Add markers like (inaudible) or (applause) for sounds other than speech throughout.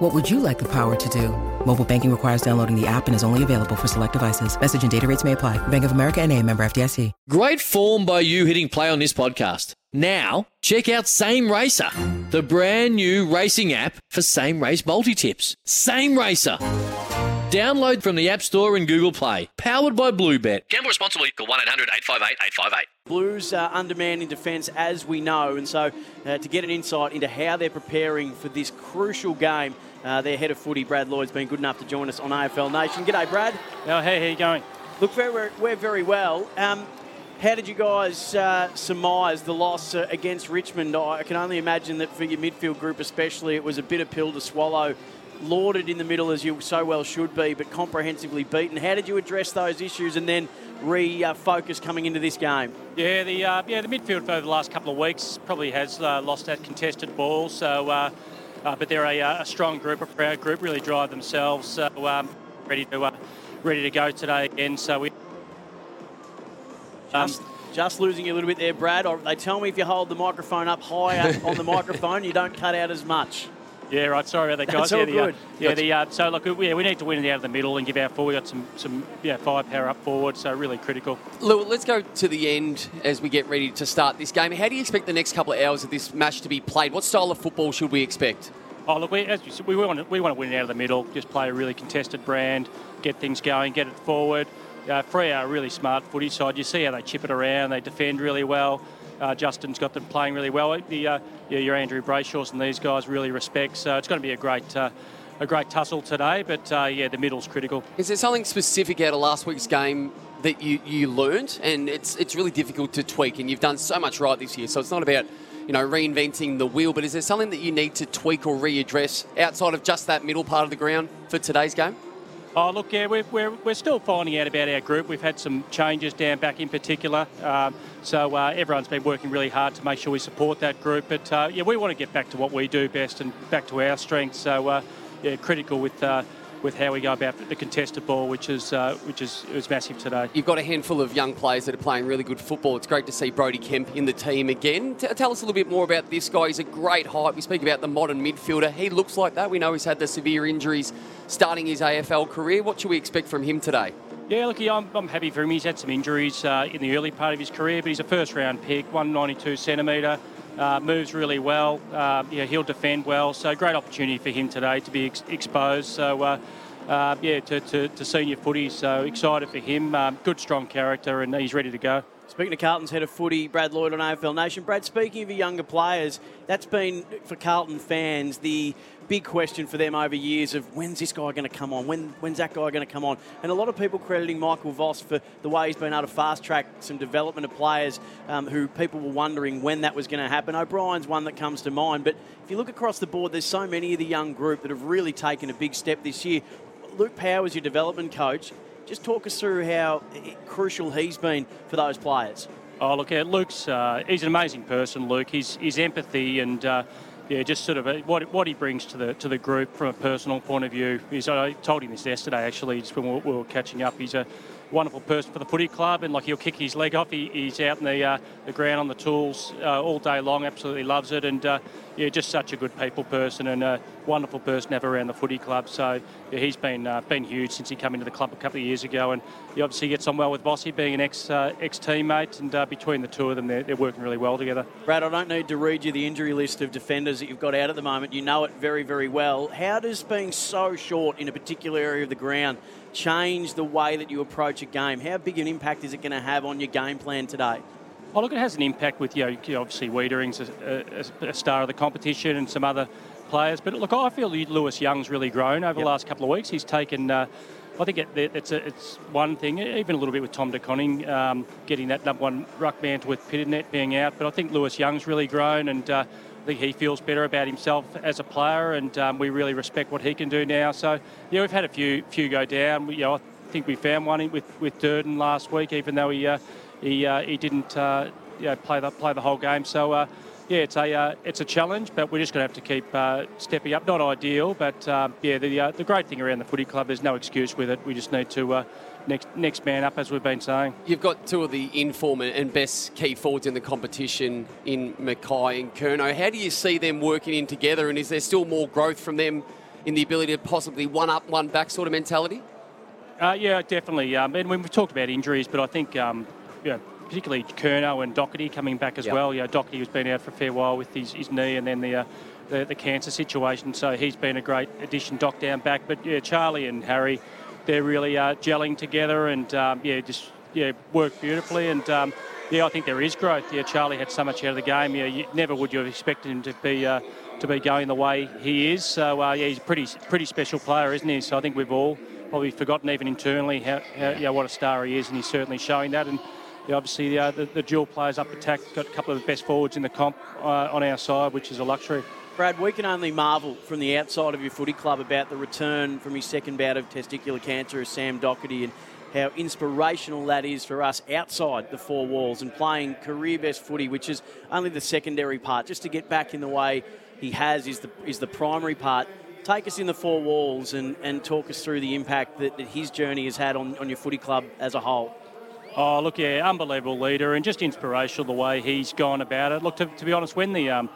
What would you like the power to do? Mobile banking requires downloading the app and is only available for select devices. Message and data rates may apply. Bank of America and a member FDIC. Great form by you hitting play on this podcast. Now, check out Same Racer, the brand new racing app for same race multi tips. Same Racer. Download from the App Store and Google Play. Powered by Bluebet. Gamble responsibly. Call 1 800 858 858. Blues are undermanned in defence, as we know, and so uh, to get an insight into how they're preparing for this crucial game, uh, their head of footy, Brad Lloyd's been good enough to join us on AFL Nation. G'day, Brad. Oh, hey, how you going? Look, we're, we're very well. Um, how did you guys uh, surmise the loss uh, against Richmond? I can only imagine that for your midfield group, especially, it was a bitter pill to swallow. Lauded in the middle as you so well should be, but comprehensively beaten. How did you address those issues and then refocus coming into this game? Yeah, the uh, yeah the midfield over the last couple of weeks probably has uh, lost that contested ball. So, uh, uh but they're a, a, strong group, a proud group, really drive themselves. So um, ready to uh, ready to go today again. So we. Um, just, just losing you a little bit there, Brad. They tell me if you hold the microphone up higher on the (laughs) microphone, you don't cut out as much. Yeah, right. Sorry about that, guys. That's all yeah, the, good. Uh, yeah, the, uh, so look, yeah, we need to win it out of the middle and give our forward. We got some some yeah firepower up forward, so really critical. Lou, let's go to the end as we get ready to start this game. How do you expect the next couple of hours of this match to be played? What style of football should we expect? Oh, look, we, as you said, we want to, we want to win it out of the middle. Just play a really contested brand, get things going, get it forward. Uh, Freo are a really smart footy side. You see how they chip it around. They defend really well. Uh, Justin's got them playing really well. The uh, your Andrew Brayshaws and these guys really respect. So it's going to be a great. Uh, a great tussle today, but uh, yeah, the middle's critical. Is there something specific out of last week's game that you, you learned? And it's it's really difficult to tweak, and you've done so much right this year. So it's not about you know reinventing the wheel, but is there something that you need to tweak or readdress outside of just that middle part of the ground for today's game? Oh, look, yeah, we're, we're, we're still finding out about our group. We've had some changes down back in particular. Um, so uh, everyone's been working really hard to make sure we support that group. But uh, yeah, we want to get back to what we do best and back to our strengths. So uh, yeah, critical with uh, with how we go about the contested ball, which is uh, which is was massive today. You've got a handful of young players that are playing really good football. It's great to see Brodie Kemp in the team again. T- tell us a little bit more about this guy. He's a great height. We speak about the modern midfielder. He looks like that. We know he's had the severe injuries starting his AFL career. What should we expect from him today? Yeah, look, I'm, I'm happy for him. He's had some injuries uh, in the early part of his career, but he's a first round pick, 192 centimetre. Uh, moves really well. Uh, yeah, he'll defend well. So great opportunity for him today to be ex- exposed. So uh, uh, yeah, to, to, to, senior footy. So excited for him. Um, good, strong character, and he's ready to go. Speaking to Carlton's head of footy, Brad Lloyd on AFL Nation. Brad, speaking of younger players, that's been for Carlton fans the big question for them over years of when's this guy going to come on? When, when's that guy going to come on? And a lot of people crediting Michael Voss for the way he's been able to fast track some development of players um, who people were wondering when that was going to happen. O'Brien's one that comes to mind. But if you look across the board, there's so many of the young group that have really taken a big step this year. Luke Powers, your development coach, just talk us through how crucial he's been for those players. Oh, look, Luke's uh, he's an amazing person. Luke, his his empathy and uh, yeah, just sort of a, what what he brings to the to the group from a personal point of view. He's, I told him this yesterday actually, just when we were, we were catching up. He's a wonderful person for the footy club, and like he'll kick his leg off. He, he's out in the uh, the ground on the tools uh, all day long. Absolutely loves it, and uh, yeah, just such a good people person and a wonderful person have around the footy club. So yeah, he's been uh, been huge since he came into the club a couple of years ago, and he obviously gets on well with Vossi, being an ex uh, ex teammate, and uh, between the two of them, they're, they're working really well together. Brad, I don't need to read you the injury list of defenders that you've got out at the moment. You know it very very well. How does being so short in a particular area of the ground change the way that you approach a game? How big an impact is it going to have on your game plan today? Oh, look, it has an impact with, you know, obviously Weitering's a, a, a star of the competition and some other players. But look, I feel Lewis Young's really grown over yep. the last couple of weeks. He's taken, uh, I think it, it's, a, it's one thing, even a little bit with Tom De Koning, um, getting that number one ruck mantle with Pittonet being out. But I think Lewis Young's really grown and uh, I think he feels better about himself as a player and um, we really respect what he can do now. So, yeah, we've had a few few go down. We, you know, I think we found one with, with Durdin last week, even though he... Uh, he uh, he didn't uh, you know, play the play the whole game. So. Uh, yeah, it's a uh, it's a challenge, but we're just going to have to keep uh, stepping up. Not ideal, but um, yeah, the the great thing around the footy club, there's no excuse with it. We just need to next next man up, as we've been saying. You've got two of the inform and best key forwards in the competition in McKay and Curnow. How do you see them working in together, and is there still more growth from them in the ability to possibly one up, one back sort of mentality? Uh, yeah, definitely. Um, and we've talked about injuries, but I think um, you know, particularly Curnow and Docherty coming back as Yep. well. You know, Docherty has been out for a fair while with his, his knee and then the, uh, the the cancer situation, so he's been a great addition, Doc down back. But yeah, Charlie and Harry, they're really uh, gelling together and um, yeah, just yeah, work beautifully. And um, yeah, I think there is growth. Yeah, Charlie had so much out of the game. Yeah, you, never would you have expected him to be. Uh, to be going the way he is, so uh, yeah, he's a pretty pretty special player, isn't he? So I think we've all probably forgotten even internally how, how know, what a star he is, and he's certainly showing that. And yeah, obviously uh, the, the dual players up attack got a couple of the best forwards in the comp uh, on our side, which is a luxury. Brad, we can only marvel from the outside of your footy club about the return from his second bout of testicular cancer as Sam Docherty and how inspirational that is for us outside the four walls and playing career best footy, which is only the secondary part. Just to get back in the way he has is the, is the primary part. Take us in the four walls and, and talk us through the impact that, that his journey has had on, on your footy club as a whole. Oh, look, yeah, unbelievable leader and just inspirational the way he's gone about it. Look, to, to be honest, when the um,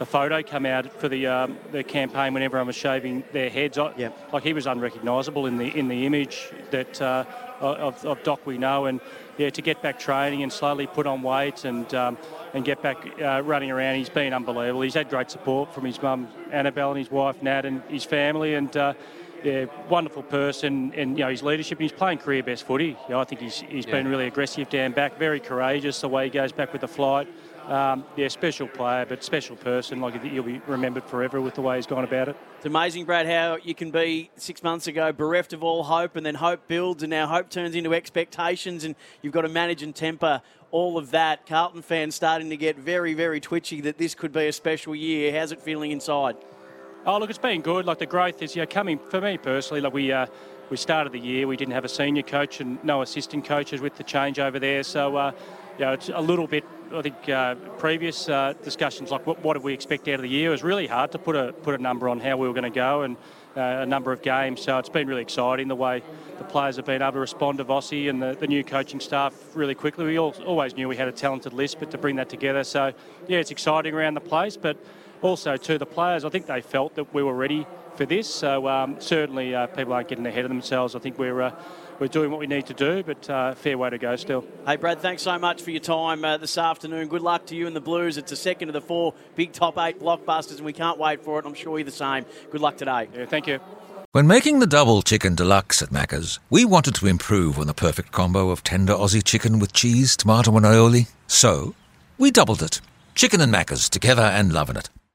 the photo came out for the um, the campaign, when everyone was shaving their heads, I, Yep. like he was unrecognisable in the in the image that uh, of, of Doc we know, and yeah, to get back training and slowly put on weight and um, and get back uh, running around, he's been unbelievable. He's had great support from his mum Annabelle and his wife Nat and his family, and uh, yeah, wonderful person, and you know his leadership. He's playing career best footy. You know, I think he's he's been really aggressive down back, very courageous the way he goes back with the flight. Um, yeah, special player, but special person. Like he'll be remembered forever with the way he's gone about it. It's amazing, Brad, how you can be six months ago bereft of all hope, and then hope builds, and now hope turns into expectations, and you've got to manage and temper all of that. Carlton fans starting to get very, very twitchy that this could be a special year. How's it feeling inside? Oh, look, it's been good. Like the growth is, know, coming for me personally. Like we uh, we started the year, we didn't have a senior coach and no assistant coaches with the change over there. So, uh, you know, it's a little bit. I think uh, previous uh, discussions like what, what did we expect out of the year it was really hard to put a put a number on how we were going to go and uh, a number of games. So it's been really exciting the way the players have been able to respond to Vossi and the, the new coaching staff really quickly. We all, always knew we had a talented list, but to bring that together, so yeah, it's exciting around the place, but also to the players, I think they felt that we were ready for this. So um, certainly uh, people aren't getting ahead of themselves. I think we're uh, we're doing what we need to do, but uh, fair way to go still. Hey, Brad, thanks so much for your time uh, this afternoon. Good luck to you and the Blues. It's a second of the four big top eight blockbusters, and we can't wait for it. I'm sure you're the same. Good luck today. Yeah, thank you. When making the double chicken deluxe at Macca's, we wanted to improve on the perfect combo of tender Aussie chicken with cheese, tomato, and aioli. So, we doubled it. Chicken and Macca's together and loving it.